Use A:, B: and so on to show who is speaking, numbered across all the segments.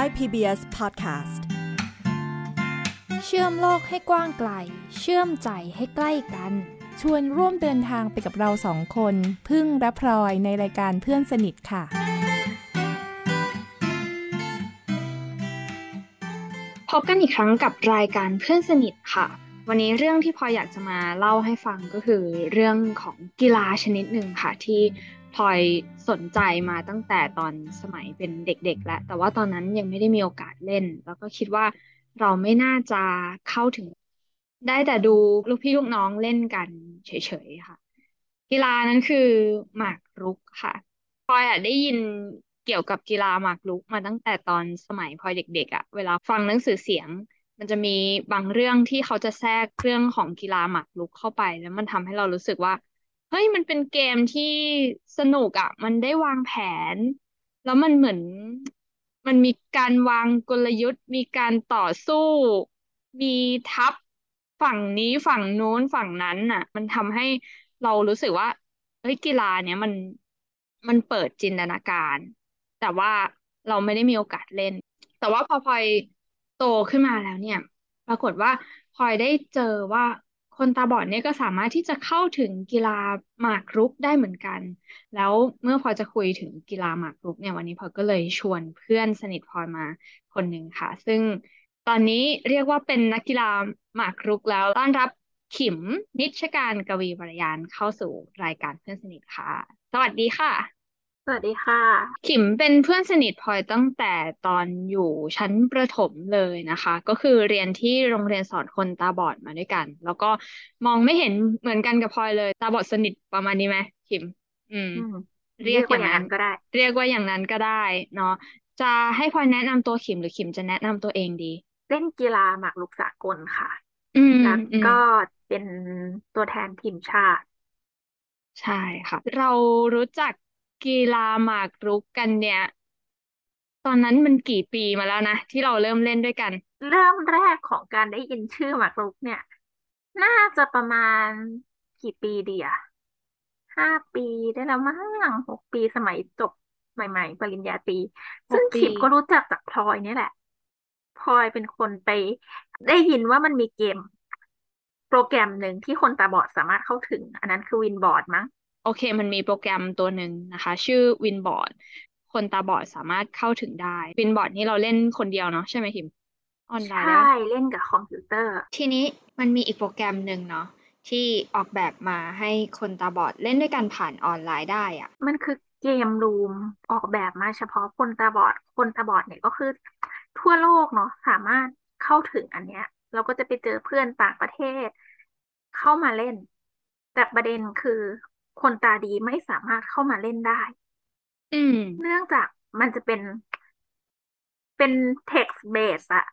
A: Thai PBS Podcast
B: เชื่อมโลกให้กว้างไกล เชื่อมใจให้ใกล้กัน ชวนร่วมเดินทางไปกับเราสองคน พึ่งและพลอยในรายการเพื่อนสนิทค่ะ
C: พบกันอีกครั้งกับรายการเพื่อนสนิทค่ะ วันนี้เรื่องที่พลอยอยากจะมาเล่าให้ฟังก็คือเรื่องของกีฬาชนิดหนึ่งค่ะที่ พลอยสนใจมาตั้งแต่ตอนสมัยเป็นเด็กๆ แล้ว แต่ว่าตอนนั้นยังไม่ได้มีโอกาสเล่น แล้วก็คิดว่าเราไม่น่าจะเข้าถึง ได้แต่ดูลูกพี่ลูกน้องเล่นกันเฉยๆค่ะ กีฬานั้นคือหมากรุกค่ะพลอยอะได้ยินเกี่ยวกับกีฬาหมากรุกมาตั้งแต่ตอนสมัยพลอยเด็กๆอะ เวลาฟังหนังสือเสียง มันจะมีบางเรื่องที่เขาจะแทรกเรื่องของกีฬาหมากรุกเข้าไป แล้วมันทำให้เรารู้สึกว่า เฮ้ยมันเป็นเกมที่สนุกอะ มันได้วางแผน แล้วมันเหมือน มันมีการวางกลยุทธ์ มีการต่อสู้ มีทัพฝั่งนี้ฝั่งนู้นฝั่งนั้นน่ะ มันทำให้เรารู้สึกว่าเฮ้ยกีฬาเนี้ยมันมันเปิดจินตนาการ แต่ว่าเราไม่ได้มีโอกาสเล่น แต่ว่าพอพลอยโตขึ้นมาแล้วเนี่ย ปรากฏว่าพลอยได้เจอว่า คนตาบอดเนี่ยก็สามารถที่จะเข้าถึงกีฬาหมากรุกได้เหมือนกัน แล้วเมื่อพลอจะคุยถึงกีฬาหมากรุกเนี่ยวันนี้พลอก็เลยชวนเพื่อนสนิทพลอยมาคนหนึ่งค่ะ ซึ่งตอนนี้เรียกว่าเป็นนักกีฬาหมากรุกแล้วต้อนรับขิมนิชการกวีวรยานเข้าสู่รายการเพื่อนสนิทค่ะ สวัสดีค่ะ
D: วัสดีค่ะ
C: ขิมเป็นเพื่อนสนิทพลอยตั้งแต่ตอนอยู่ชั้นประถมเลยนะคะ ก็คือเรียนที่โรงเรียนสอนคนตาบอดมาด้วยกัน แล้วก็มองไม่เห็นเหมือนกันกับพลอยเลย ตาบอดสนิทประมาณนี้ไหมขิม อืม
D: อืม
C: เรียกอย่าง
D: ว่า
C: นั้น
D: ก็ได้
C: เรียกว่าอย่างนั้นก็ได้เนาะจะให้พลอยแนะนำตัวขิมหรือขิมจะแนะนำตัวเองดี
D: เล่นกีฬาหมากรุกสากลค่ะ
C: อืม
D: แล้ว
C: อืม
D: ก็เป็นตัวแทนทีมชาติ
C: ใช่ค่ะ เรารู้จัก กีฬาหมากรุกกันเนี่ย ตอนนั้นมันกี่ปีมาแล้วนะ ที่เราเริ่มเล่นด้วยกัน
D: เริ่มแรกของการได้ยินชื่อหมากรุกเนี่ย น่าจะประมาณกี่ปีดีอะห้าปีได้แล้วมั้งหกปีสมัยจบใหม่ ๆ ปริญญาตรี
C: ห
D: ซึ่
C: ก
D: ง
C: ปี
D: ขิมก็รู้จักจากพลอยเนี่ยแหละพลอยเป็นคนไปได้ยินว่ามันมีเกม โปรแกรมหนึ่งที่คนตาบอดสามารถเข้าถึง อันนั้นคือ WinBoard มั้ง
C: โอเค มันมีโปรแกรมตัวหนึ่งนะคะ ชื่อ WinBoard คนตาบอดสามารถเข้าถึงได้ WinBoard นี่เราเล่นคนเดียวเนาะใช่ไหมขิมออนไลน์
D: ใช่
C: แล้ว
D: เล่นกับคอมพิวเตอร์
C: ทีนี้มันมีอีกโปรแกรมหนึ่งเนาะที่ออกแบบมาให้คนตาบอดเล่นด้วยกันผ่านออนไลน์ได้อะ
D: มันคือ Game Room ออกแบบมาเฉพาะคนตาบอด คนตาบอดเนี่ยก็คือ ทั่วโลกเนาะสามารถเข้าถึงอันเนี้ย เราก็จะไปเจอเพื่อนต่างประเทศ เข้ามาเล่น แต่ประเด็นคือ คนตาดีไม่สามารถเข้ามาเล่นได้
C: อืม
D: เนื่องจากมันจะเป็นเป็น text base อะ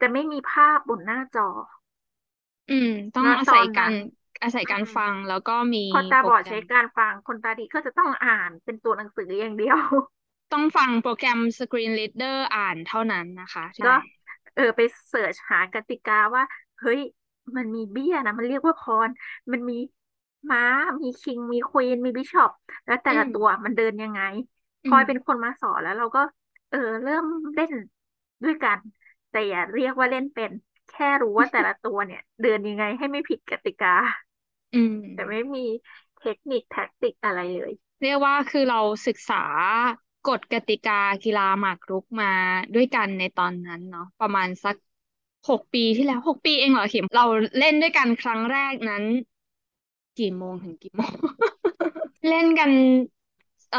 D: จะไม่มีภาพบนหน้าจอ
C: อืม ต้อง
D: ณ
C: อา
D: ต
C: ศั
D: อยน
C: กา
D: นั้
C: ร
D: น
C: อาศัยการ
D: อืม
C: ฟังแล้วก็มี
D: คนตา
C: โป
D: บ
C: ร
D: อด
C: แกร
D: ใช้
C: ม
D: การฟังคนตาดีก็จะต้องอ่านเป็นตัวหนังสืออย่างเดียว
C: ต้องฟังโปรแกรม Screen Reader อ่านเท่านั้นนะคะ
D: ก็
C: ใช่
D: เออไปเสิร์ชหากติกาว่า เฮ้ย มันมีเบี้ยนะ มันเรียกว่าพร มันมี ม้ามีคิงมีควีนมีบิชอปแล้วแต่ละ
C: อืม
D: ตัวมันเดินยังไง
C: อื
D: พลอย
C: ม
D: เป็นคนมาสอนแล้วเราก็ เออ เริ่มเล่นด้วยกัน แต่อย่าเรียกว่าเล่นเป็น แค่รู้ว่าแต่ละตัวเนี่ย เดินยังไงให้ไม่ผิดกติกา
C: อืม
D: แต่ไม่มีเทคนิคแท็กติกอะไรเลย
C: เรียกว่าคือเราศึกษากฎกติกากีฬาหมากรุกมาด้วยกันในตอนนั้นเนาะประมาณสักหกปีที่แล้วหกปีเองเหรอขิมเราเล่นด้วยกันครั้งแรกนั้น กี่โมงถึงกี่โมง เล่นกันเอ่อ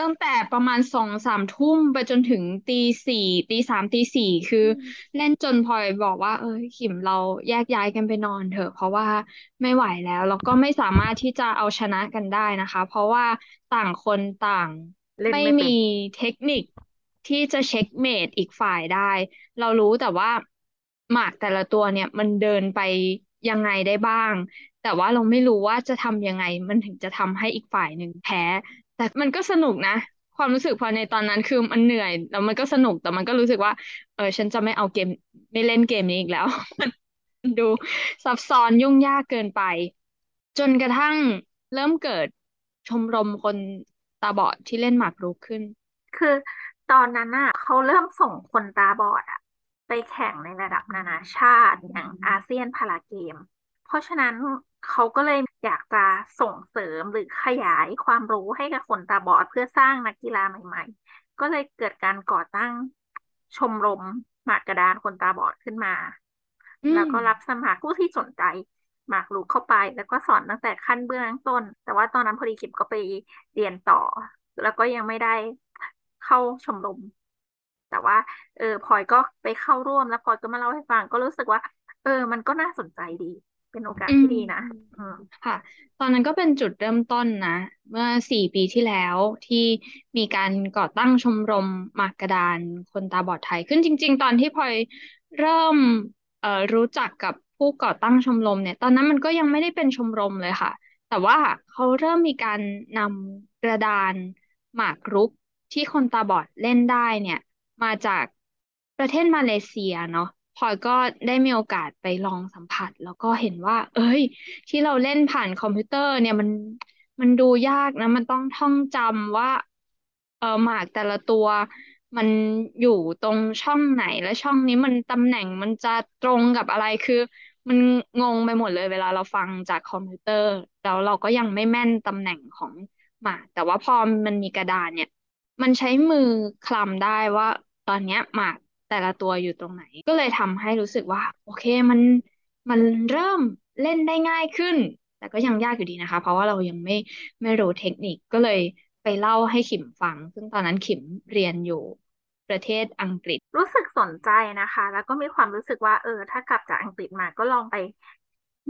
C: ตั้งแต่ประมาณสองสามทุ่มไปจนถึงตีสี่ตีสามตีสี่คือ
D: อืม
C: เล่นจนพลอยบอกว่า เออขิมเราแยกย้ายกันไปนอนเถอะ เพราะว่าไม่ไหวแล้วแล้วก็ไม่สามารถที่จะเอาชนะกันได้นะคะ เพราะว่าต่างคนต่าง
D: เล่น
C: ไม่
D: ไม่เป็น
C: มีเทคนิคที่จะเช็คเมตอีกฝ่ายได้ เรารู้แต่ว่าหมากแต่ละตัวเนี่ยมันเดินไปยังไงได้บ้าง แต่ว่าเราไม่รู้ว่าจะทำยังไง มันถึงจะทำให้อีกฝ่ายหนึ่งแพ้ แต่มันก็สนุกนะ ความรู้สึกพอในตอนนั้นคือมันเหนื่อย แล้วมันก็สนุกแต่มันก็รู้สึกว่า เออฉันจะไม่เอาเกมไม่เล่นเกมนี้อีกแล้วมันดูซับซ้อนยุ่งยากเกินไป จนกระทั่งเริ่มเกิดชมรมคนตาบอดที่เล่นหมากรุกขึ้น
D: คือตอนนั้นน่ะเขาเริ่มส่งคนตาบอดอะ ไปแข่งในระดับนานาชาติอย่างอาเซียนพาราเกม เพราะฉะนั้น เขาก็เลยอยากจะส่งเสริมหรือขยายความรู้ให้กับคนตาบอดเพื่อสร้างนักกีฬาใหม่ ๆ ก็เลยเกิดการก่อตั้งชมรมหมากกระดานคนตาบอดขึ้นมา แล้วก็รับสมัครผู้ที่สนใจหมากรุกเข้าไป แล้วก็สอนตั้งแต่ขั้นเบื้องต้น แต่ว่าตอนนั้นพอดีคิมก็ไปเรียนต่อ แล้วก็ยังไม่ได้เข้าชมรม แต่ว่า เออพลอยก็ไปเข้าร่วมแล้วพลอยก็มาเล่าให้ฟัง ก็รู้สึกว่า เออ มันก็น่าสนใจดี เป็นโอกาสที่ดีนะอืม
C: ค่ะ ตอนนั้นก็เป็นจุดเริ่มต้นนะ เมื่อสี่ปีที่แล้วที่มีการก่อตั้งชมรมหมากกระดานคนตาบอดไทย ขึ้นจริง ๆ ตอนที่พลอยเริ่มเอ่อรู้จักกับผู้ก่อตั้งชมรมเนี่ย ตอนนั้นมันก็ยังไม่ได้เป็นชมรมเลยค่ะ แต่ว่าเขาเริ่มมีการนำกระดานหมากรุกที่คนตาบอดเล่นได้เนี่ย มาจากประเทศมาเลเซียเนาะ พลอยก็ได้มีโอกาสไปลองสัมผัส แล้วก็เห็นว่า เอ้ย ที่เราเล่นผ่านคอมพิวเตอร์ เนี่ยมันมันดูยากนะ มันต้องท่องจำว่า เออหมากแต่ละตัวมันอยู่ตรงช่องไหนและช่องนี้มันตำแหน่งมันจะตรงกับอะไรคือ มันงงไปหมดเลยเวลาเราฟังจากคอมพิวเตอร์แล้วเราก็ยังไม่แม่นตำแหน่งของหมากแต่ว่าพอมันมีกระดานเนี่ย มันใช้มือคลำได้ว่า ตอนเนี้ยหมาก แต่ละตัวอยู่ตรงไหน ก็เลยทำให้รู้สึกว่า โอเคมันมันเริ่มเล่นได้ง่ายขึ้น แต่ก็ยังยากอยู่ดีนะคะ เพราะว่าเรายังไม่ไม่รู้เทคนิคก็เลยไปเล่าให้ขิมฟัง ซึ่งตอนนั้นขิมเรียนอยู่ประเทศอังกฤษ
D: รู้สึกสนใจนะคะ แล้วก็มีความรู้สึกว่าเออ ถ้ากลับจากอังกฤษมาก็ลองไป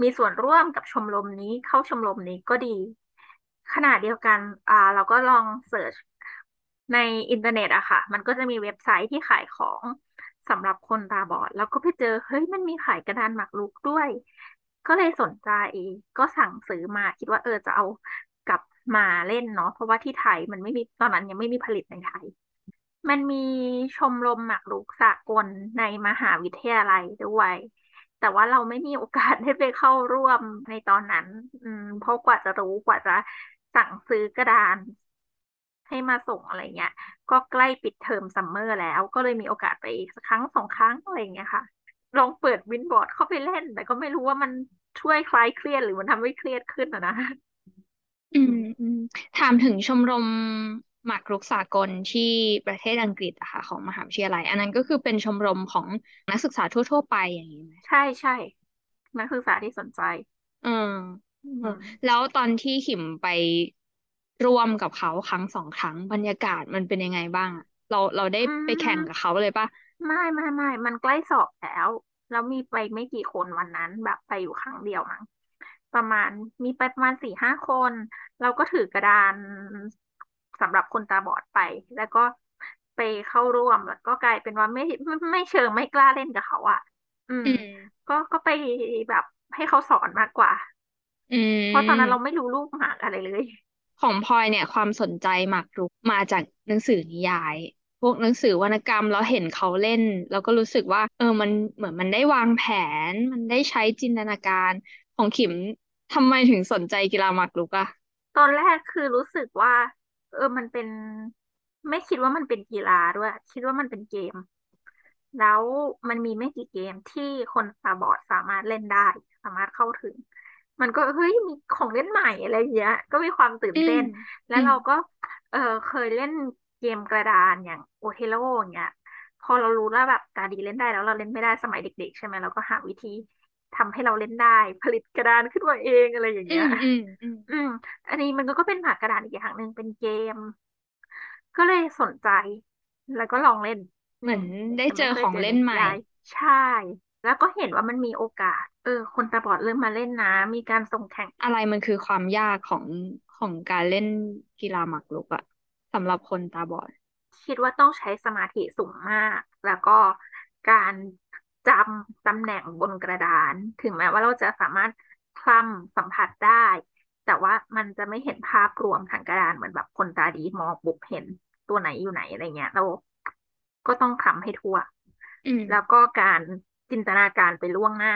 D: มีส่วนร่วมกับชมรมนี้เข้าชมรมนี้ก็ดี ขณะเดียวกันอ่าเราก็ลอง search ในอินเทอร์เน็ตอะค่ะ มันก็จะมีเว็บไซต์ที่ขายของ สำหรับคนตาบอด แล้วก็ไปเจอเฮ้ยมันมีขายกระดานหมากรุกด้วย ก็เลยสนใจก็สั่งซื้อมาคิดว่าเออจะเอากลับมาเล่นเนาะเพราะว่าที่ไทยมันไม่มีตอนนั้นยังไม่มีผลิตในไทย มันมีชมรมหมากรุกสากลในมหาวิทยาลัยด้วยแต่ว่าเราไม่มีโอกาสได้ไปเข้าร่วมในตอนนั้น อืมเพราะกว่าจะรู้กว่าจะสั่งซื้อกระดาน ให้มาส่งอะไรเงี้ย ก็ใกล้ปิดเทอมซัมเมอร์แล้ว ก็เลยมีโอกาสไปสักครั้งสองครั้งอะไรเงี้ยค่ะ ลองเปิด WinBoard เข้าไปเล่น แต่ก็ไม่รู้ว่ามันช่วยคลายเครียดหรือมันทำให้เครียดขึ้นอะนะ
C: อืมอืมถามถึงชมรมหมากรุกสากลที่ประเทศอังกฤษอะค่ะของมหาวิทยาลัย อันนั้นก็คือเป็นชมรมของนักศึกษาทั่ว ๆ ไปอย่างนี้ไหม
D: ใช่ใช่นักศึกษาที่สนใจ
C: อืม
D: อื
C: เออ
D: ม
C: แล้วตอนที่ขิมไป ร่วมกับเขาครั้งสองครั้งบรรยากาศมันเป็นยังไงบ้างอะเราเราได้
D: อื
C: ไปแข่ง
D: ม
C: กับเขาเลยปะ
D: ไม่ไม่ไม่มันใกล้สอบแล้วแล้วมีไปไม่กี่คนวันนั้นแบบไปอยู่ครั้งเดียวมั้งประมาณมีไปประมาณสี่ห้าคน เราก็ถือกระดานสำหรับคนตาบอดไป แล้วก็ไปเข้าร่วมแล้วก็กลายเป็นว่าไม่ไม่ไม่เชิงไม่กล้าเล่นกับเขาอะ อืม
C: อืม
D: ก็ก็ไปแบบให้เขาสอนมากกว่า
C: อื
D: เพราะตอนนั้นเรา
C: ม
D: ไม่รู้ลูกหมากอะไรเลย
C: ของพลอยเนี่ยความสนใจหมากรุกมาจากหนังสือนิยาย พวกหนังสือวรรณกรรมแล้วเห็นเขาเล่น แล้วก็รู้สึกว่า เออมันเหมือนมันได้วางแผน มันได้ใช้จินตนาการของขิมทำไมถึงสนใจกีฬาหมากรุกอะ
D: ตอนแรกคือรู้สึกว่า เออมันเป็น ไม่คิดว่ามันเป็นกีฬาด้วย คิดว่ามันเป็นเกม แล้วมันมีไม่กี่เกมที่คนตาบอดสามารถเล่นได้ สามารถเข้าถึง มันก็เฮ้ยมีของเล่นใหม่อะไรอย่างเงี้ย ก็มีความตื่น
C: อืม
D: เต้น และ
C: อืม
D: เราก็ เออเคยเล่นเกมกระดานอย่างโอเทโลอย่างเงี้ย พอเรารู้แล้วแบบการดีเล่นได้แล้วเราเล่นไม่ได้สมัยเด็ก ๆ ใช่ไหมเราก็หาวิธีทำให้เราเล่นได้ ผลิตกระดานขึ้นมาเองอะไรอย่าง
C: อื
D: เงี้ย
C: มอืมอืม
D: อืม อันนี้มันก็ก็เป็นหมากกระดานอีกอย่างหนึ่งเป็นเกม ก็เลยสนใจ แล้วก็ลองเล่น
C: เหมือนได้
D: แต่
C: เจ
D: ไม่
C: อ
D: เคย
C: ของ
D: เจอ
C: เล่
D: ใน
C: น
D: นิ
C: ใหม่
D: ยายใช่ แล้วก็เห็นว่ามันมีโอกาส เออ คนตาบอดเริ่มมาเล่นนะ มีการส่งแข่ง
C: อะไรมันคือความยากของของการเล่นกีฬาหมากรุกอะสำหรับคนตาบอด
D: คิดว่าต้องใช้สมาธิสูงมาก แล้วก็การจำตำแหน่งบนกระดาน ถึงแม้ว่าเราจะสามารถคลำสัมผัสได้ แต่ว่ามันจะไม่เห็นภาพรวมทางกระดานเหมือนแบบคนตาดีมองปุ๊บเห็นตัวไหนอยู่ไหนอะไรเงี้ยเราก็ต้องคลำให้ทั่ว
C: อืม
D: แล้วก็การ จินตนาการไปล่วงหน้า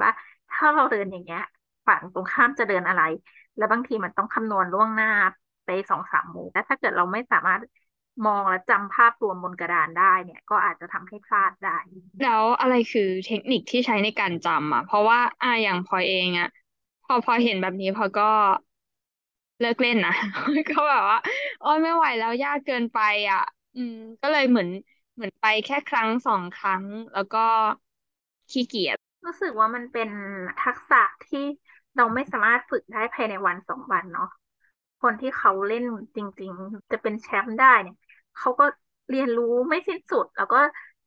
D: ว่าถ้าเราเดินอย่างเงี้ย ฝั่งตรงข้ามจะเดินอะไร แล้วบางทีมันต้องคำนวณล่วงหน้าไปสองสามหมู่แล้วถ้าเกิดเราไม่สามารถมองและจำภาพรวมบนกระดานได้เนี่ย ก็อาจจะทำให้พลาดได้
C: แล้วอะไรคือเทคนิคที่ใช้ในการจำอะ เพราะว่าอ่าอย่างพลอยเองอะ พอพอเห็นแบบนี้พอก็เลิกเล่นนะก็แบบว่าโอ้ยไม่ไหวแล้วยากเกินไปอะ อืม ก็เลยเหมือนเหมือนไปแค่ครั้งสองครั้ง แล้วก็ ขี้เกียจ
D: รู้สึกว่ามันเป็นทักษะที่เราไม่สามารถฝึกได้ภายในวันสองวันเนาะคนที่เขาเล่นจริง ๆ จะเป็นแชมป์ได้เนี่ยเขาก็เรียนรู้ไม่สิ้นสุด แล้วก็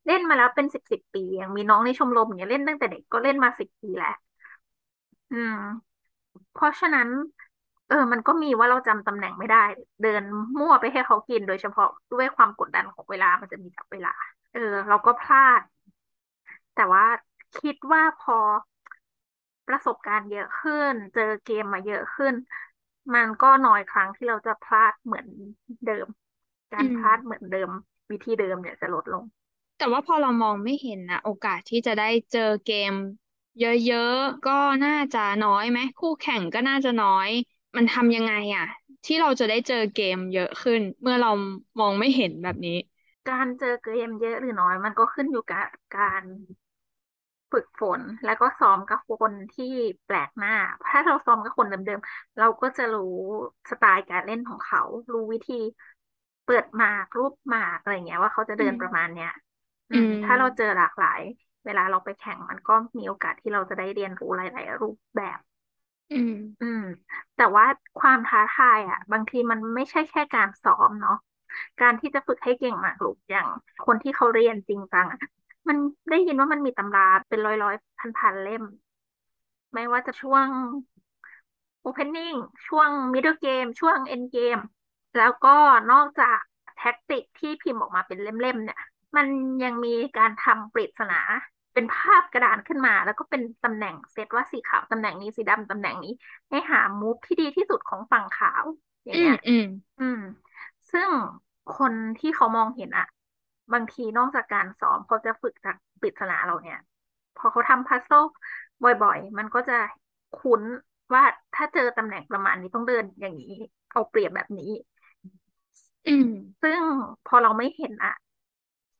D: เล่นมาแล้วเป็นสิบสิบปีอย่างมีน้องในชมรมเนี่ยเล่นตั้งแต่เด็กก็เล่นมาสิบปีแล้วอืม เพราะฉะนั้น เออ มันก็มีว่าเราจำตำแหน่งไม่ได้ เดินมั่วไปให้เขากินโดยเฉพาะด้วยความกดดันของเวลามันจะมีจับเวลา เออ เราก็พลาด แต่ว่า คิดว่าพอประสบการณ์เยอะขึ้น เจอเกมมาเยอะขึ้น มันก็น้อยครั้งที่เราจะพลาดเหมือนเดิม การ
C: อืม
D: พลาดเหมือนเดิม วิธีเดิมเนี่ยจะลดลง
C: แต่ว่าพอเรามองไม่เห็นนะโอกาสที่จะได้เจอเกม เยอะๆก็น่าจะน้อยไหมคู่แข่งก็น่าจะน้อย มันทำยังไงอะ ที่เราจะได้เจอเกมเยอะขึ้น เมื่อเรามองไม่เห็นแบบนี้
D: การเจอเกมเยอะหรือน้อยมันก็ขึ้นอยู่กับการ ฝึกฝนแล้วก็ซ้อมกับคนที่แปลกหน้า ถ้าเราซ้อมกับคนเดิมๆ เราก็จะรู้สไตล์การเล่นของเขา รู้วิธีเปิดหมากรูปหมากอะไรเงี้ยว่าเขาจะเดิน
C: อืม
D: ประมาณเนี้ย
C: อื
D: อืม
C: ม
D: ถ้าเราเจอหลากหลาย เวลาเราไปแข่งมันก็มีโอกาสที่เราจะได้เรียนรู้หลายๆรูปแบบ
C: อืม
D: อืม แต่ว่าความท้าทายอะ บางทีมันไม่ใช่แค่การซ้อมเนาะการที่จะฝึกให้เก่งหมากรุกอย่างคนที่เขาเรียนจริงจังอะ มันได้ยินว่ามันมีตำราเป็นร้อยร้อยพันพันๆเล่ม ไม่ว่าจะช่วง opening ช่วง middle game ช่วง end game แล้วก็นอกจากแท็กติกที่พิมพ์ออกมาเป็นเล่มๆเนี่ย มันยังมีการทำปริศนาเป็นภาพกระดานขึ้นมา แล้วก็เป็นตำแหน่งเซตว่าสีขาวตำแหน่งนี้สีดำตำแหน่งนี้ ให้หามูฟที่ดีที่สุดของฝั่งขาวอย่าง
C: อื
D: เงี้
C: ม
D: ย
C: อืม
D: อืม ซึ่งคนที่เขามองเห็นอะ บางทีนอกจากการซ้อมเขาจะฝึกจากปริศนาเราเนี่ย พอเขาทำพัซโซลบ่อยๆ มันก็จะคุ้นว่าถ้าเจอตำแหน่งประมาณนี้ต้องเดินอย่างนี้ เอาเปรียบแบบนี้
C: อืม
D: ซึ่งพอเราไม่เห็นอะ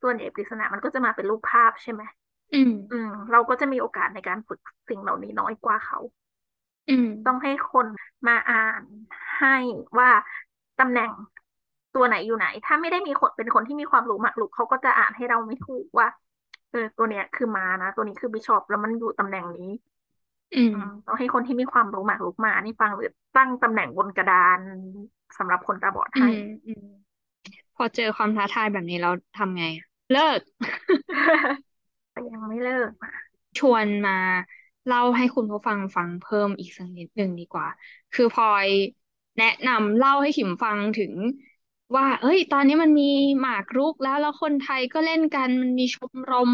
D: ส่วนใหญ่ปริศนามันก็จะมาเป็นรูปภาพใช่ไหม
C: อืม
D: อืม เราก็จะมีโอกาสในการฝึกสิ่งเหล่านี้น้อยกว่าเขา
C: อืม
D: ต้องให้คนมาอ่านให้ว่าตำแหน่ง ตัวไหนอยู่ไหน ถ้าไม่ได้มีคนเป็นคนที่มีความรู้หมากรุกเขาก็จะอ่านให้เราไม่ถูกว่าเออตัวเนี้ยคือมานะ ตัวนี้คือบิชอปแล้วมันอยู่ตำแหน่งนี้
C: อืม
D: อืมต้องให้คนที่มีความรู้หมากรุกมานี่ฟังหรือตั้งตำแหน่งบนกระดานสำหรับคนตาบอด
C: อื
D: ให้
C: มอืมพอเจอความท้าทายแบบนี้เราทำไงอะเลิก
D: ยังไม่เลิก
C: ชวนมาเล่าให้คุณผู้ฟังฟังเพิ่มอีกสักนิดหนึ่งดีกว่า คือพลอยแนะนำเล่าให้ขิมฟังถึง ว่า เอ้ย ตอนนี้มันมีหมากรุกแล้วแล้วคนไทยก็เล่นกันมันมีชมรม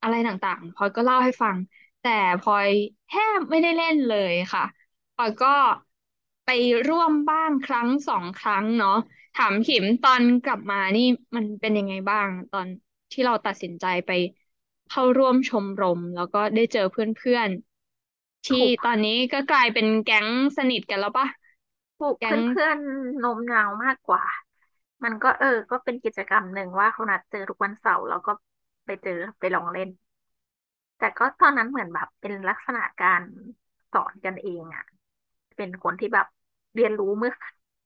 C: อะไรต่างๆพลอยก็เล่าให้ฟัง แต่พลอยแทบไม่ได้เล่นเลยค่ะพลอยก็ไปร่วมบ้างครั้งสองครั้งเนาะถามขิมตอนกลับมานี่มันเป็นยังไงบ้าง ตอนที่เราตัดสินใจไปเข้าร่วมชมรม แล้วก็ได้เจอเพื่อนๆ ที่
D: ถูก
C: ตอนนี้ก็กลายเป็นแก๊งสนิทกันแล้วปะ
D: ถูก
C: แก๊ง
D: เพื่อนๆโน้มน้าวมากกว่า มันก็เออ ก็เป็นกิจกรรมหนึ่งว่าเขานัดเจอทุกวันเสาร์แล้วก็ไปเจอไปลองเล่น แต่ก็ตอนนั้นเหมือนแบบเป็นลักษณะการสอนกันเองอะเป็นคนที่แบบเรียนรู้เมื่อ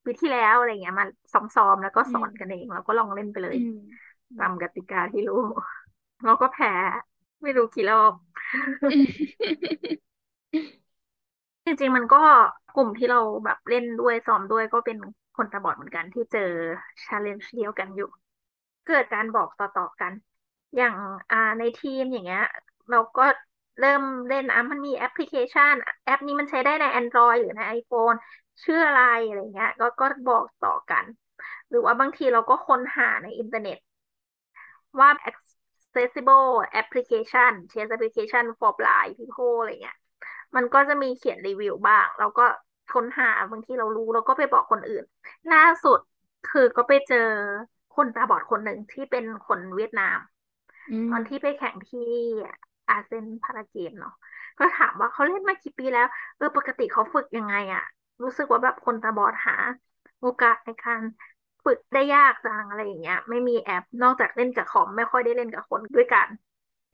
D: ปีที่แล้วอะไรเงี้ยมาซ้อมๆแล้วก็สอนกันเองแล้วก็ลองเล่นไปเลย
C: อืม
D: ตามกติกาที่รู้เราก็แพ้ไม่รู้กี่รอบจริงๆมันก็กลุ่มที่เราแบบเล่นด้วยซ้อมด้วยก็เป็น คนตาบอดเหมือนกันที่เจอชาเลนจ์เดียวกันอยู่ เกิดการบอกต่อๆกัน อย่างอ่าในทีมอย่างเงี้ย เราก็เริ่มเล่นอะมันมีแอปพลิเคชัน แอปนี้มันใช้ได้ใน Android หรือใน iPhone ชื่ออะไรอะไรเงี้ย ก็ก็บอกต่อกัน หรือว่าบางทีเราก็ค้นหาในอินเทอร์เน็ต ว่า accessible application chess application for blind people อะไรเงี้ย มันก็จะมีเขียนรีวิวบ้างแล้วก็ ค้นหาบางทีเรารู้เราก็ไปบอกคนอื่น ล่าสุดคือก็ไปเจอคนตาบอดคนหนึ่งที่เป็นคนเวียดนาม
C: อืม
D: ตอนที่ไปแข่งที่อาเซียนพาราเกมเนาะก็ถามว่าเขาเล่นมากี่ปีแล้วเออปกติเขาฝึกยังไงอะรู้สึกว่าแบบคนตาบอดหาโอกาสในการฝึกได้ยากจังอะไรอย่างเงี้ย ไม่มีแอปนอกจากเล่นกับคอมไม่ค่อยได้เล่นกับคนด้วยกัน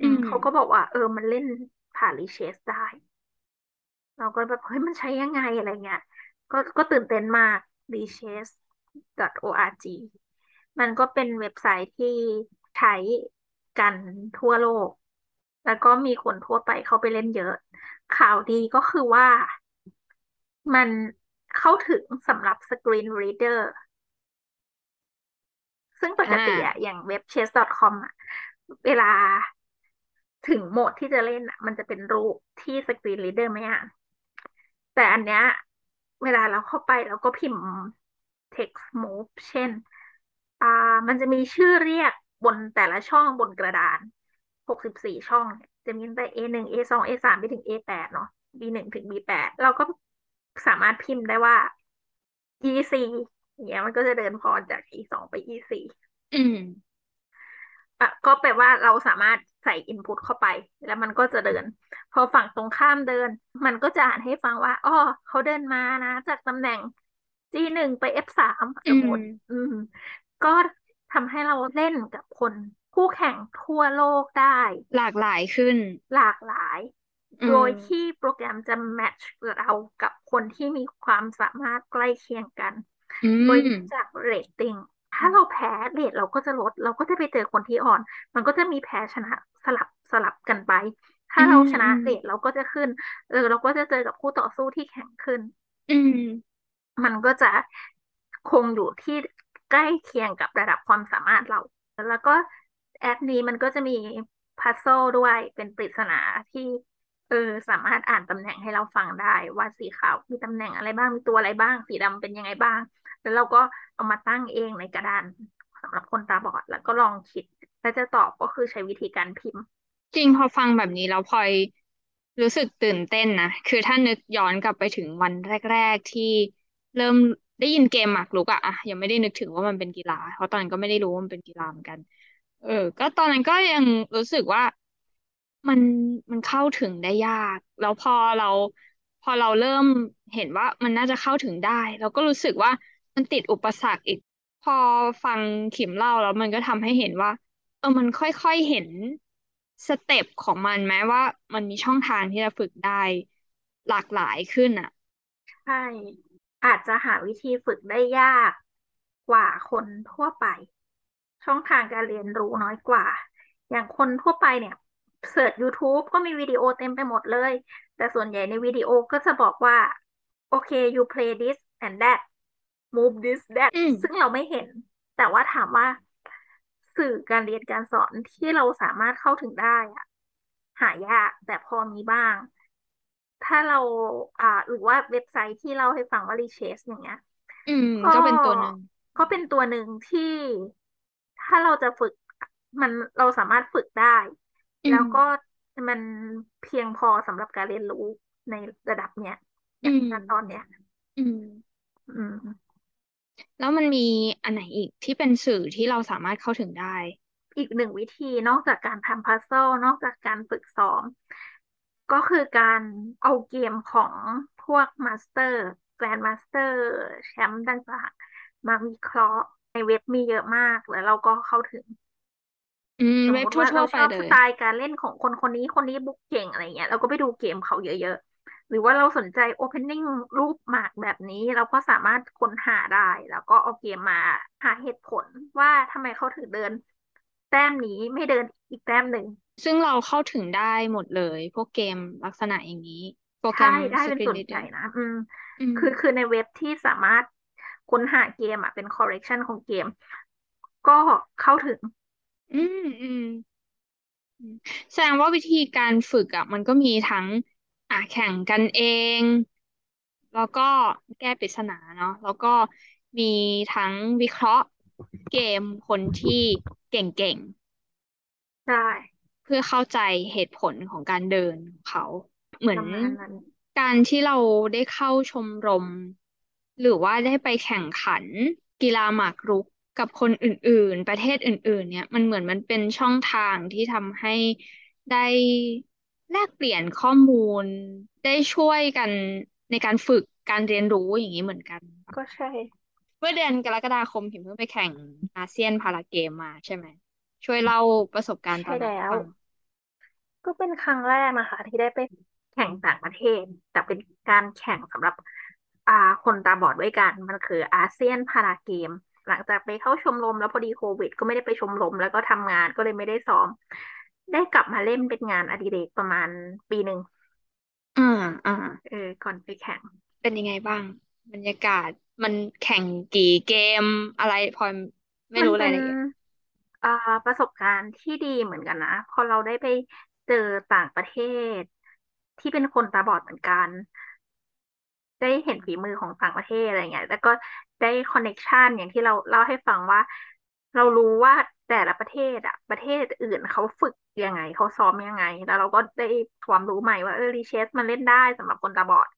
C: อืม
D: เขาก็บอกว่า เออมันเล่นผ่านรีเชสได้ เราก็แบบเฮ้ยมันใช้ยังไงอะไรเงี้ย ก็ก็ตื่นเต้นมาก rechess.org มันก็เป็นเว็บไซต์ที่ใช้กันทั่วโลก แล้วก็มีคนทั่วไปเข้าไปเล่นเยอะ ข่าวดีก็คือว่ามันเข้าถึงสำหรับ Screen Reader ซึ่งปกติอะอย่างเว็บ chess.com อะเวลาถึงโหมดที่จะเล่นอะมันจะเป็นรูปที่ Screen Reader ไม่อ่าน แต่อันเนี้ยเวลาเราเข้าไปเราก็พิมพ์ text move เช่น อ่า มันจะมีชื่อเรียกบนแต่ละช่องบนกระดานหกสิบสี่ช่อง จะมีตั้งแต่ A หนึ่ง A สอง A สามไปถึง A แปดเนาะ B หนึ่งถึง B แปดเราก็สามารถพิมพ์ได้ว่า E สี่เงี้ยมันก็จะเดินพอจาก E สองไป E สี่
C: อืม
D: ก็แปลว่าเราสามารถใส่ input เข้าไป แล้วมันก็จะเดิน พอฝั่งตรงข้ามเดิน มันก็จะอ่านให้ฟังว่าอ๋อเขาเดินมานะ จากตำแหน่ง G หนึ่งไป F สามสมมติ
C: อืม
D: อืมก็ทำให้เราเล่นกับคนคู่แข่งทั่วโลกได้
C: หลากหลายขึ้น
D: หลากหลาย
C: อืม
D: โดยที่โปรแกรมจะแมทช์เรากับคนที่มีความสามารถใกล้เคียงกัน
C: อื
D: โดย
C: ม
D: จากเรตติ้ง ถ้าเราแพ้เรตเราก็จะลด เราก็จะไปเจอคนที่อ่อน มันก็จะมีแพ้ชนะสลับสลับกันไป ถ้าเราชนะ
C: อืม
D: เรตเราก็จะขึ้น เออ เราก็จะเจอกับคู่ต่อสู้ที่แข็งขึ้น
C: อืม
D: มันก็จะคงอยู่ที่ใกล้เคียงกับระดับความสามารถเรา แล้วก็แอปนี้มันก็จะมีพัซโซด้วยเป็นปริศนาที่เออสามารถอ่านตำแหน่งให้เราฟังได้ ว่าสีขาวมีตำแหน่งอะไรบ้างมีตัวอะไรบ้าง สีดำเป็นยังไงบ้าง แล้วเราก็เอามาตั้งเองในกระดานสำหรับคนตาบอด แล้วก็ลองคิด แล้วจะตอบก็คือใช้วิธีการพิมพ์
C: จริงพอฟังแบบนี้แล้วพลอยรู้สึกตื่นเต้นนะ คือถ้านึกย้อนกลับไปถึงวันแรก ๆ ที่เริ่มได้ยินเกมหมากรุกอะอะยังไม่ได้นึกถึงว่ามันเป็นกีฬา เพราะตอนนั้นก็ไม่ได้รู้ว่ามันเป็นกีฬาเหมือนกัน เออ ก็ตอนนั้นก็ยังรู้สึกว่ามันมันเข้าถึงได้ยาก แล้วพอเรา พอเราเริ่มเห็นว่ามันน่าจะเข้าถึงได้ เราก็รู้สึกว่า มันติดอุปสรรคอีก พอฟังขิมเล่าแล้วมันก็ทำให้เห็นว่า เออมันค่อยๆเห็น step ของมันแม้ว่ามันมีช่องทางที่จะฝึกได้หลากหลายขึ้นอะ
D: ใช่ อาจจะหาวิธีฝึกได้ยากกว่าคนทั่วไป ช่องทางการเรียนรู้น้อยกว่า อย่างคนทั่วไปเนี่ยเสิร์ช YouTube ก็มีวิดีโอเต็มไปหมดเลย แต่ส่วนใหญ่ในวิดีโอก็จะบอกว่า โอเค you play this and that move this that
C: อืม
D: ซึ่งเราไม่เห็น แต่ว่าถามว่าสื่อการเรียนการสอนที่เราสามารถเข้าถึงได้อะหายากแต่พอมีบ้าง ถ้าเราอ่าหรือว่าเว็บไซต์ที่เล่าให้ฟังว่า Rechess อย่างเงี้ย
C: อืม
D: ก็
C: ก็เป็นตัวหนึ่ง
D: ก็เป็นตัวหนึ่งที่ถ้าเราจะฝึกมันเราสามารถฝึกได้
C: อืม
D: แล้วก็มันเพียงพอสำหรับการเรียนรู้ในระดับเนี้ย
C: อืม
D: ณตอนเนี้ย
C: อืม
D: อืม
C: แล้วมันมีอันไหนอีกที่เป็นสื่อที่เราสามารถเข้าถึงได้
D: อีกหนึ่งวิธีนอกจากการทำ puzzle นอกจากการฝึกซ้อม ก็คือการเอาเกมของพวก master grandmasterแชมป์ต่างๆมาวิเคราะห์ในเว็บมีเยอะมากแล้วเราก็เข้าถึง
C: อืม
D: สม
C: เว็
D: ม
C: บ
D: ติว่า
C: ทั่
D: เรา
C: วๆ
D: ช
C: ไป
D: อบ
C: เล
D: ส
C: ย
D: ไตล์การเล่นของคนคนนี้คนนี้บุ๊กเก่งอะไรเงี้ยเราก็ไปดูเกมเขาเยอะๆ หรือว่าเราสนใจ opening รูปหมากแบบนี้ เราก็สามารถค้นหาได้ แล้วก็เอาเกมมาหาเหตุผลว่าทำไมเขาถึงเดิน แต้มนี้ไม่เดินอีกแต้มหนึ่ง
C: ซึ่งเราเข้าถึงได้หมดเลย พวกเกมลักษณะอย่างนี้ โปรแกร
D: ใช่
C: ม
D: ได้
C: ส
D: เป็น
C: กรีน
D: ส่วน
C: รีดเด
D: ให
C: อ
D: ญ่
C: ร์
D: นะอืม
C: อืม
D: คือคือในเว็บที่สามารถค้นหาเกมอะเป็น correction ของเกม ก็เข้าถึง
C: อืมอืมอืมแสดงว่าวิธีการฝึกอะ มันก็มีทั้ง อะแข่งกันเอง แล้วก็แก้ปริศนาเนาะแล้วก็มีทั้งวิเคราะห์เกมคนที่เก่ง
D: ได้
C: ๆเพื่อเข้าใจเหตุผลของการเดินของเขา เหมือน
D: ประมาณนั้น
C: การที่เราได้เข้าชมรม หรือว่าได้ไปแข่งขันกีฬาหมากรุกกับคนอื่น ๆ ประเทศอื่น ๆ เนี่ยมันเหมือนมันเป็นช่องทางที่ทำให้ได้ แลกเปลี่ยนข้อมูลได้ช่วยกันในการฝึกการเรียนรู้อย่างนี้เหมือนกัน
D: ก็ใช่
C: เมื่อเดือนกรกฎาคมพิมเพิ่งไปแข่งอาเซียนพาราเกมมาใช่ไหม ช่วยเล่าประสบการณ์ต
D: ใช่
C: อนนั้น
D: แล้ว
C: ฟัง
D: ก็เป็นครั้งแรกนะคะ ที่ได้ไปแข่งต่างประเทศ แต่เป็นการแข่งสำหรับอ่าคนตาบอดด้วยกัน มันคืออาเซียนพาราเกม หลังจากไปเข้าชมรมแล้วพอดีโควิด ก็ไม่ได้ไปชมรมแล้วก็ทำงานก็เลยไม่ได้ซ้อม ได้กลับมาเล่นเป็นงานอดิเรกประมาณปีหนึ่ง
C: อ่าอ่า
D: เออ ก่อนไปแข่ง
C: เป็นยังไงบ้าง บรรยากาศมันแข่งกี่เกมอะไรพลอยไม่
D: มันเป็น
C: รู้รายละเอียด
D: อ่าประสบการณ์ที่ดีเหมือนกันนะ พอเราได้ไปเจอต่างประเทศ ที่เป็นคนตาบอดเหมือนกัน ได้เห็นฝีมือของต่างประเทศอะไรเงี้ย แล้วก็ได้คอนเน็กชันอย่างที่เราเล่าให้ฟังว่า เรารู้ว่าแต่ละประเทศอะประเทศอื่นเขาฝึก ยังไงเขาซ้อมยังไง แล้วเราก็ได้ความรู้ใหม่ว่าเออรีเชสมันเล่นได้สำหรับคนตาบอด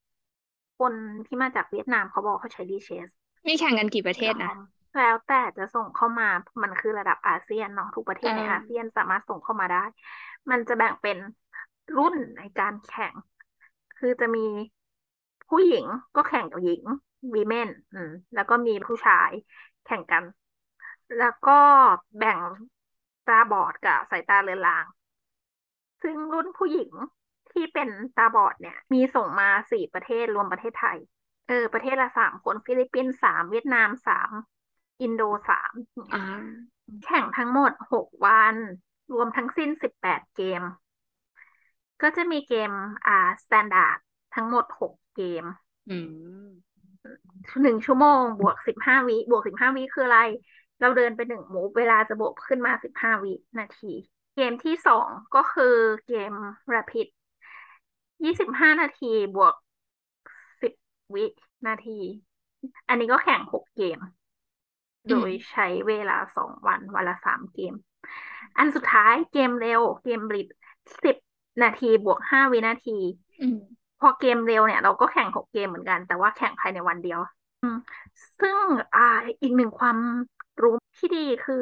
D: คนที่มาจากเวียดนามเขาบอกเขาใช้รีเชส
C: มีแข่งกันกี่ประเทศนะ
D: แล้วแต่จะส่งเข้ามามันคือระดับอาเซียนเนาะทุกประเท
C: เอ
D: ศในอาเซีย
C: อ
D: นสามารถส่งเข้ามาได้ มันจะแบ่งเป็นรุ่นในการแข่ง คือจะมีผู้หญิงก็แข่งกับหญิงวีเมนอืมแล้วก็มีผู้ชายแข่งกัน แล้วก็แบ่ง ตาบอดกับสายตาเรือนราง ซึ่งรุ่นผู้หญิงที่เป็นตาบอดเนี่ย มีส่งมาสี่ประเทศรวมประเทศไทย เออ ประเทศละสามคนฟิลิปปินส์สามเวียดนามสามอินโดสาม
C: อ่า
D: แข่งทั้งหมดหกวัน รวมทั้งสิ้นสิบแปดเกม ก็จะมีเกมอ่า standard ทั้งหมดหกเกม
C: อืม
D: หนึ่งชั่วโมง บวกสิบห้าวิบวกสิบห้าวิคืออะไร เราเดินไปหนึ่งมูฟเวลาจะบวกขึ้นมาสิบห้าวินาที เกมที่สองก็คือเกม Rapid ยี่สิบห้านาทีบวกสิบวินาที อันนี้ก็แข่งหกเกม โดยใช้เวลาสองวัน วันละสามเกม อันสุดท้ายเกมเร็ว เกมบลิทสิบนาทีบวกห้าวินาที
C: อ
D: พอเกมเร็วเนี่ย เราก็แข่งหกเกมเหมือนกัน แต่ว่าแข่งภายในวันเดียวซึ่งอ่าอีกหนึ่งความ ที่ดีคือ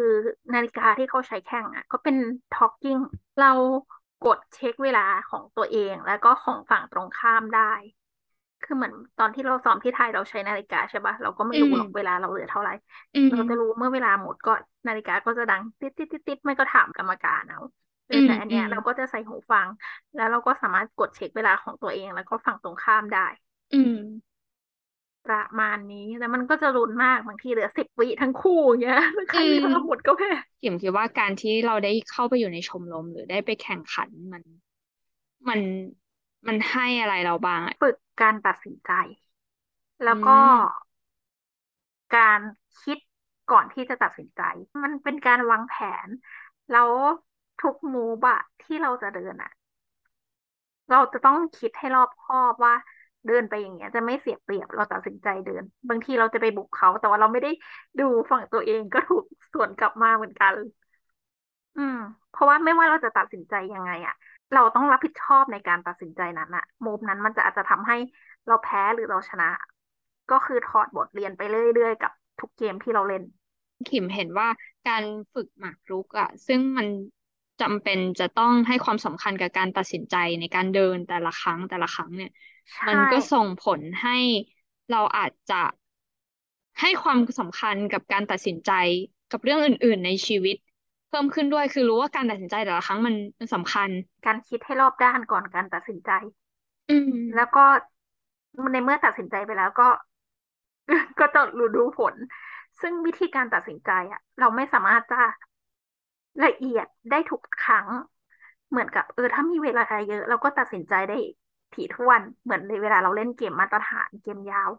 D: นาฬิกาที่เขาใช้แข่งอะก็เป็น talking เรากดเช็คเวลาของตัวเองแล้วก็ของฝั่งตรงข้ามได้ คือเหมือนตอนที่เราซ้อมที่ไทยเราใช้นาฬิกาใช่ปะเราก็ไม่
C: อืม
D: รู้หรอกเวลาเราเหลือเท่าไหร่
C: อืม
D: เราจะรู้เมื่อเวลาหมดก็นาฬิกาก็จะดังติดติดติดติดไม่ก็ถามกรรมการเอาเอ
C: อื
D: อแต่อันเนี้ย
C: มอืม
D: เราก็จะใส่หูฟัง แล้วเราก็สามารถกดเช็คเวลาของตัวเองแล้วก็ฝั่งตรงข้ามได้
C: อืม
D: ประมาณนี้แล้วมันก็จะลุ้นมากบางทีเหลือสิบวิทั้งคู่อย่างเงี้ยใค
C: อื
D: รเวลาหมด
C: ม
D: ก็แพ้
C: ขิมคิดว่าการที่เราได้เข้าไปอยู่ในชมรมหรือได้ไปแข่งขันมัน มันมันให้อะไรเราบ้างอะ
D: ฝึกการตัดสินใจ แล้
C: อื
D: วก็
C: ม
D: การคิดก่อนที่จะตัดสินใจ มันเป็นการวางแผน แล้วทุกมูฟอะที่เราจะเดินอะเราจะต้องคิดให้รอบคอบว่า เดินไปอย่างเงี้ย จะไม่เสียเปรียบเราตัดสินใจเดิน บางทีเราจะไปบุกเขา แต่ว่าเราไม่ได้ดูฝั่งตัวเองก็ถูกสวนกลับมาเหมือนกัน อืม เพราะว่าไม่ว่าเราจะตัดสินใจยังไงอะเราต้องรับผิดชอบในการตัดสินใจนั้นอะมูฟนั้นมันจะอาจจะทำให้เราแพ้หรือเราชนะ ก็คือถอดบทเรียนไปเรื่อยๆกับทุกเกมที่เราเล่น
C: ขิมเห็นว่าการฝึกหมากรุกอะซึ่งมันจำเป็นจะต้องให้ความสำคัญกับการตัดสินใจในการเดินแต่ละครั้งแต่ละครั้งเนี่ย มันก็ส่งผลให้เราอาจจะให้ความสำคัญกับการตัดสินใจกับเรื่องอื่น ๆ ในชีวิต เพิ่มขึ้นด้วยคือรู้ว่าการตัดสินใจแต่ละครั้งมันมันสำคัญ
D: การคิดให้รอบด้านก่อนการตัดสินใจ
C: อืม
D: แล้วก็ในเมื่อตัดสินใจไปแล้วก็ ก็ต้องรู้ดูผล ซึ่งวิธีการตัดสินใจอะเราไม่สามารถจะละเอียดได้ทุกครั้ง เหมือนกับ เออ ถ้ามีเวลาเยอะ เราก็ตัดสินใจได้ ถี่ถ้วนเหมือนในเวลาเราเล่นเกมมาตรฐานเกมยาว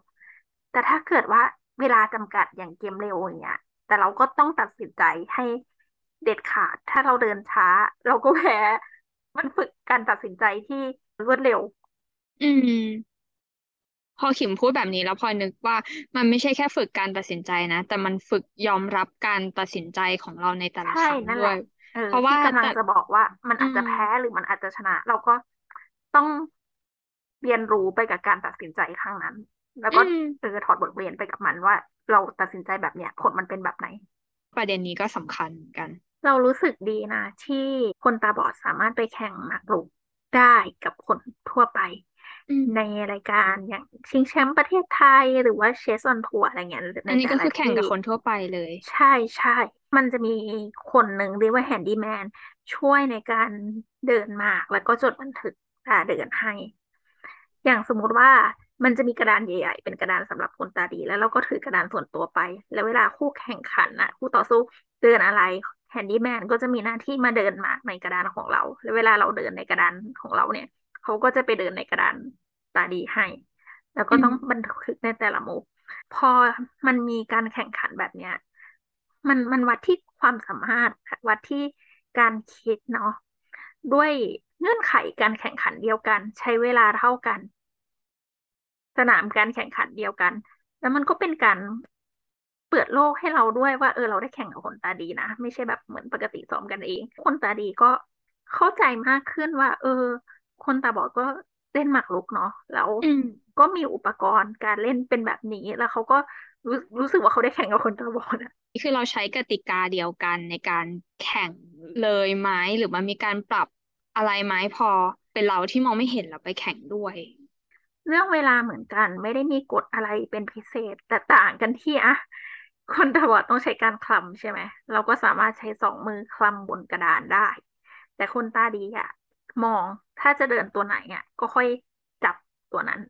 D: แต่ถ้าเกิดว่าเวลาจำกัดอย่างเกมเร็วอย่างเงี้ย แต่เราก็ต้องตัดสินใจให้เด็ดขาด ถ้าเราเดินช้า เราก็แพ้มันฝึกการตัดสินใจที่รวดเร็ว
C: อืม พอขิมพูดแบบนี้แล้วพลอยนึกว่ามันไม่ใช่แค่ฝึกการตัดสินใจนะ แต่มันฝึกยอมรับการตัดสินใจของเราในแต่ละ
D: ใช่
C: ครั้ง
D: นั่นแหละ
C: ด้วย
D: เออ
C: เพราะว่าแต่
D: ที่กำลังจะบอกว่ามัน
C: อืม
D: อาจจะแพ้หรือมันอาจจะชนะ เราก็ต้อง เรียนรู้ไปกับการตัดสินใจครั้งนั้น แล้ว
C: อื
D: ก็
C: ม
D: เออถอดบทเรียนไปกับมันว่า เราตัดสินใจแบบเนี้ยผลมันเป็นแบบไหน
C: ประเด็นนี้ก็สำคัญเหมือนกัน
D: เรารู้สึกดีนะ ที่คนตาบอดสามารถไปแข่งหมากรุกได้กับคนทั่วไป
C: อืม
D: ในรายการอย่างชิงแชมป์ประเทศไทยหรือว่า Chess on Tour อะไรเงี้ยใน
C: อันนี้ก็
D: แต่ละ
C: คือแข่งกับ
D: ที่
C: คนทั่วไปเลย
D: ใช่ใช่มันจะมีคนหนึ่งเรียกว่า handyman ช่วยในการเดินหมากแล้วก็จดบันทึกการเดินให้ อย่างสมมุติว่ามันจะมีกระดานใหญ่ ๆ เป็นกระดานสำหรับคนตาดี แล้วเราก็ถือกระดานส่วนตัวไป แล้วเวลาคู่แข่งขันนะคู่ต่อสู้เดินอะไรแฮนดี้แมนก็จะมีหน้าที่มาเดินมาในกระดานของเรา แล้วเวลาเราเดินในกระดานของเราเนี่ย เขาก็จะไปเดินในกระดานตาดีให้ แล้วก็ต้องบันทึกในแต่ละมุกพอมันมีการแข่งขันแบบเนี้ย มันมันวัดที่ความสามารถวัดที่การคิดเนาะด้วย เงื่อนไขการแข่งขันเดียวกัน ใช้เวลาเท่ากัน สนามการแข่งขันเดียวกัน แล้วมันก็เป็นการเปิดโลกให้เราด้วยว่าเออเราได้แข่งกับคนตาดีนะ ไม่ใช่แบบเหมือนปกติซ้อมกันเอง คนตาดีก็เข้าใจมากขึ้นว่า เออ คนตาบอดก็เล่นหมากรุกเนาะแล้ว
C: อืม
D: ก็มีอุปกรณ์การเล่นเป็นแบบนี้แล้วเขาก็รู้รู้สึกว่าเขาได้แข่งกับคนตาบอดอะ
C: นี่คือเราใช้กติกาเดียวกันในการแข่งเลยไหมหรือมันมีการปรับ อะไรไหมพอเป็นเราที่มองไม่เห็นเราไปแข่งด้วย
D: เรื่องเวลาเหมือนกัน ไม่ได้มีกฎอะไรเป็นพิเศษ แต่ต่างกันที่อะคนตาบอดต้องใช้การคลำใช่ไหม เราก็สามารถใช้สองมือคลำบนกระดานได้ แต่คนตาดีอะมองถ้าจะเดินตัวไหนอะก็ค่อยจับตัวนั้น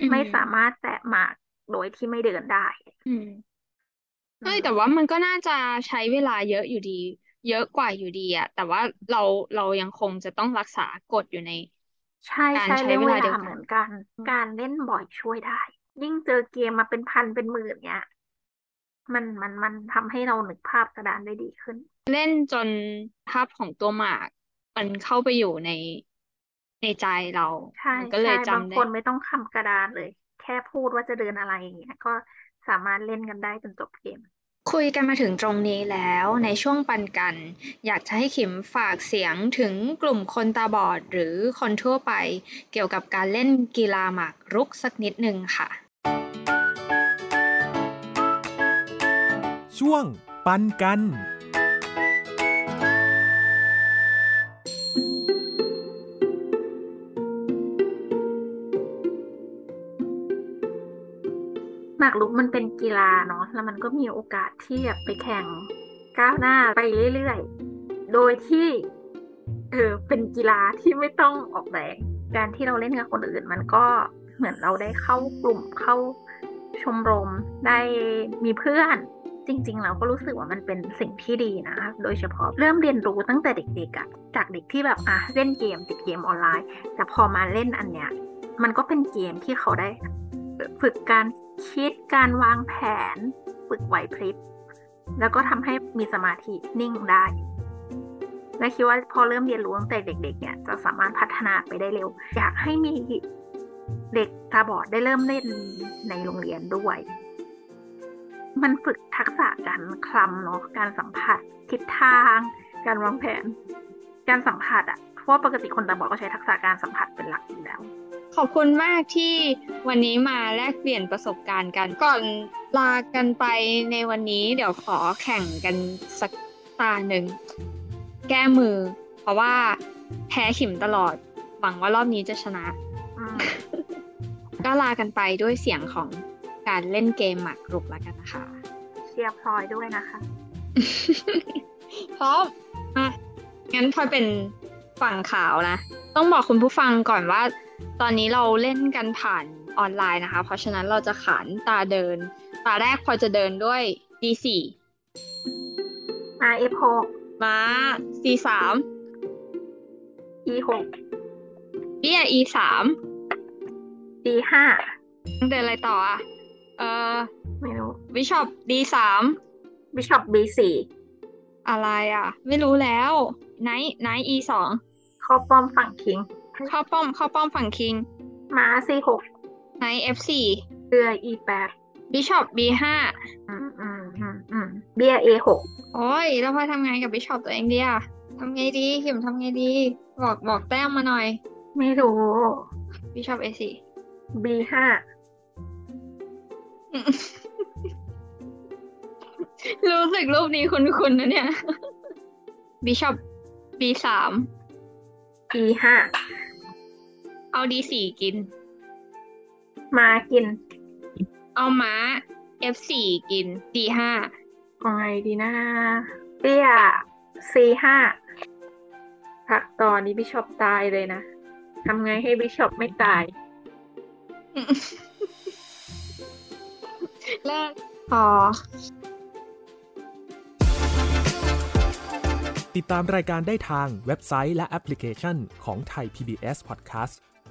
C: อืม
D: ไม่สามารถแตะหมากโดยที่ไม่เดินได้
C: อืมเอ้ยแต่ว่ามันก็น่าจะใช้เวลาเยอะอยู่ดี เยอะกว่าอยู่ดีอะแต่ว่าเราเรายังคงจะต้องรักษากฎอยู่ใน
D: ใช่
C: การ
D: ใช่
C: ใช้
D: เรื่อง
C: เว
D: เว
C: ลาเดี
D: ลา
C: ยวกัน
D: เหมือนกัน การเล่นบ่อยช่วยได้ ยิ่งเจอเกมมาเป็นพันเป็นหมื่นเนี้ยมันมันมันทำให้เรานึกภาพกระดานได้ดีขึ้น
C: เล่นจนภาพของตัวหมาก มันเข้าไปอยู่ในในใจเรา
D: ใช่
C: มันก็เล
D: ใช่
C: ย
D: บาง
C: จำ
D: ค
C: ได้
D: นไม่ต้องคำกระดานเลย แค่พูดว่าจะเดินอะไรอย่างเงี้ยก็สามารถเล่นกันได้จนจบเกม
C: คุยกันมาถึงตรงนี้แล้วในช่วงปันกัน อยากจะให้ขิมฝากเสียงถึงกลุ่มคนตาบอดหรือคนทั่วไป เกี่ยวกับการเล่นกีฬาหมากรุกสักนิดนึงค่ะ
E: ช่วงปันกัน
D: มากรุกมันเป็นกีฬาเนาะแล้วมันก็มีโอกาสที่จะไปแข่งก้าวหน้าไปเรื่อยๆ โดยที่เออเป็นกีฬาที่ไม่ต้องออกแรงการที่เราเล่นกับคนอื่น มันก็เหมือนเราได้เข้ากลุ่มเข้าชมรมได้มีเพื่อนจริง ๆ เราก็รู้สึกว่ามันเป็นสิ่งที่ดีนะ โดยเฉพาะเริ่มเรียนรู้ตั้งแต่เด็กๆอะจากเด็กที่แบบอะเล่นเกมติดเกมออนไลน์ แต่พอมาเล่นอันเนี้ย มันก็เป็นเกมที่เขาได้ ฝึกการคิดการวางแผน ฝึกไหวพริบ แล้วก็ทำให้มีสมาธินิ่งได้ และคิดว่าพอเริ่มเรียนรู้ตั้งแต่เด็ก ๆ เนี่ยจะสามารถพัฒนาไปได้เร็ว อยากให้มีเด็กตาบอดได้เริ่มเล่นในโรงเรียนด้วย มันฝึกทักษะการคลำเนาะการสัมผัส ทิศทาง การวางแผน การสัมผัสอะเพราะปกติคนตาบอดก็ใช้ทักษะการสัมผัสเป็นหลักอยู่แล้ว
C: ขอบคุณมากที่วันนี้มาแลกเปลี่ยนประสบการณ์กันก่อนลากันไปในวันนี้เดี๋ยวขอแข่งกันสักตาหนึ่งแก้มือ เพราะว่าแพ้ขิมตลอด หวังว่ารอบนี้จะชนะ
D: อืม
C: ก็ลากันไปด้วยเสียงของการเล่นเกมหมากรุกแล้วกันนะคะ
D: เชียร์พลอยด้วยนะคะ
C: พร้อมอะงั้นพลอยเป็นฝั่งขาวนะ ต้องบอกคุณผู้ฟังก่อนว่า ตอนนี้เราเล่นกันผ่านออนไลน์นะคะ เพราะฉะนั้นเราจะขานตาเดิน ตาแรกพลอยจะเดินด้วย D4
D: RF
C: ม้า C3
D: 6 E 6
C: เบี้ย E3
D: D ห้า
C: เดินอะไรต่ออะ เอ่อ
D: ไม่รู้
C: bishop D3
D: bishop B สี่
C: อะไรอะ ไม่รู้แล้ว knight knight E2
D: เข้าป้อมฝั่ง king
C: เข้าป้อม เข้าป้อมฝั่ง king
D: ม้า C หก
C: knight F4
D: เรือ E แปด
C: bishop B5
D: อืมอืมอืมอืมเบีย A หก
C: โอ้ย แล้วพลอยทำไงกับบิชอปตัวเองดีอะทำไงดีขิมทำไงดี บอกบอกแต้มมาหน่อย
D: ไม่รู้
C: บิชอป A4
D: B ห้า
C: รู้สึกรูปนี้คุ้นๆนะเนี่ยบิชอป B3
D: E ห้า
C: เอา D4 กิน
D: มากิน
C: เอาม้า F4 กิน D5
D: เอาไงดีนะเตี้ย C5 พักตอนนี้บิชอปตายเลยนะทำไงให้บิชอปไม่ตาย
C: เลิกพอ
E: ติดตามรายการได้ทางเว็บไซต์และแอปพลิเคชันของไทย PBS Podcast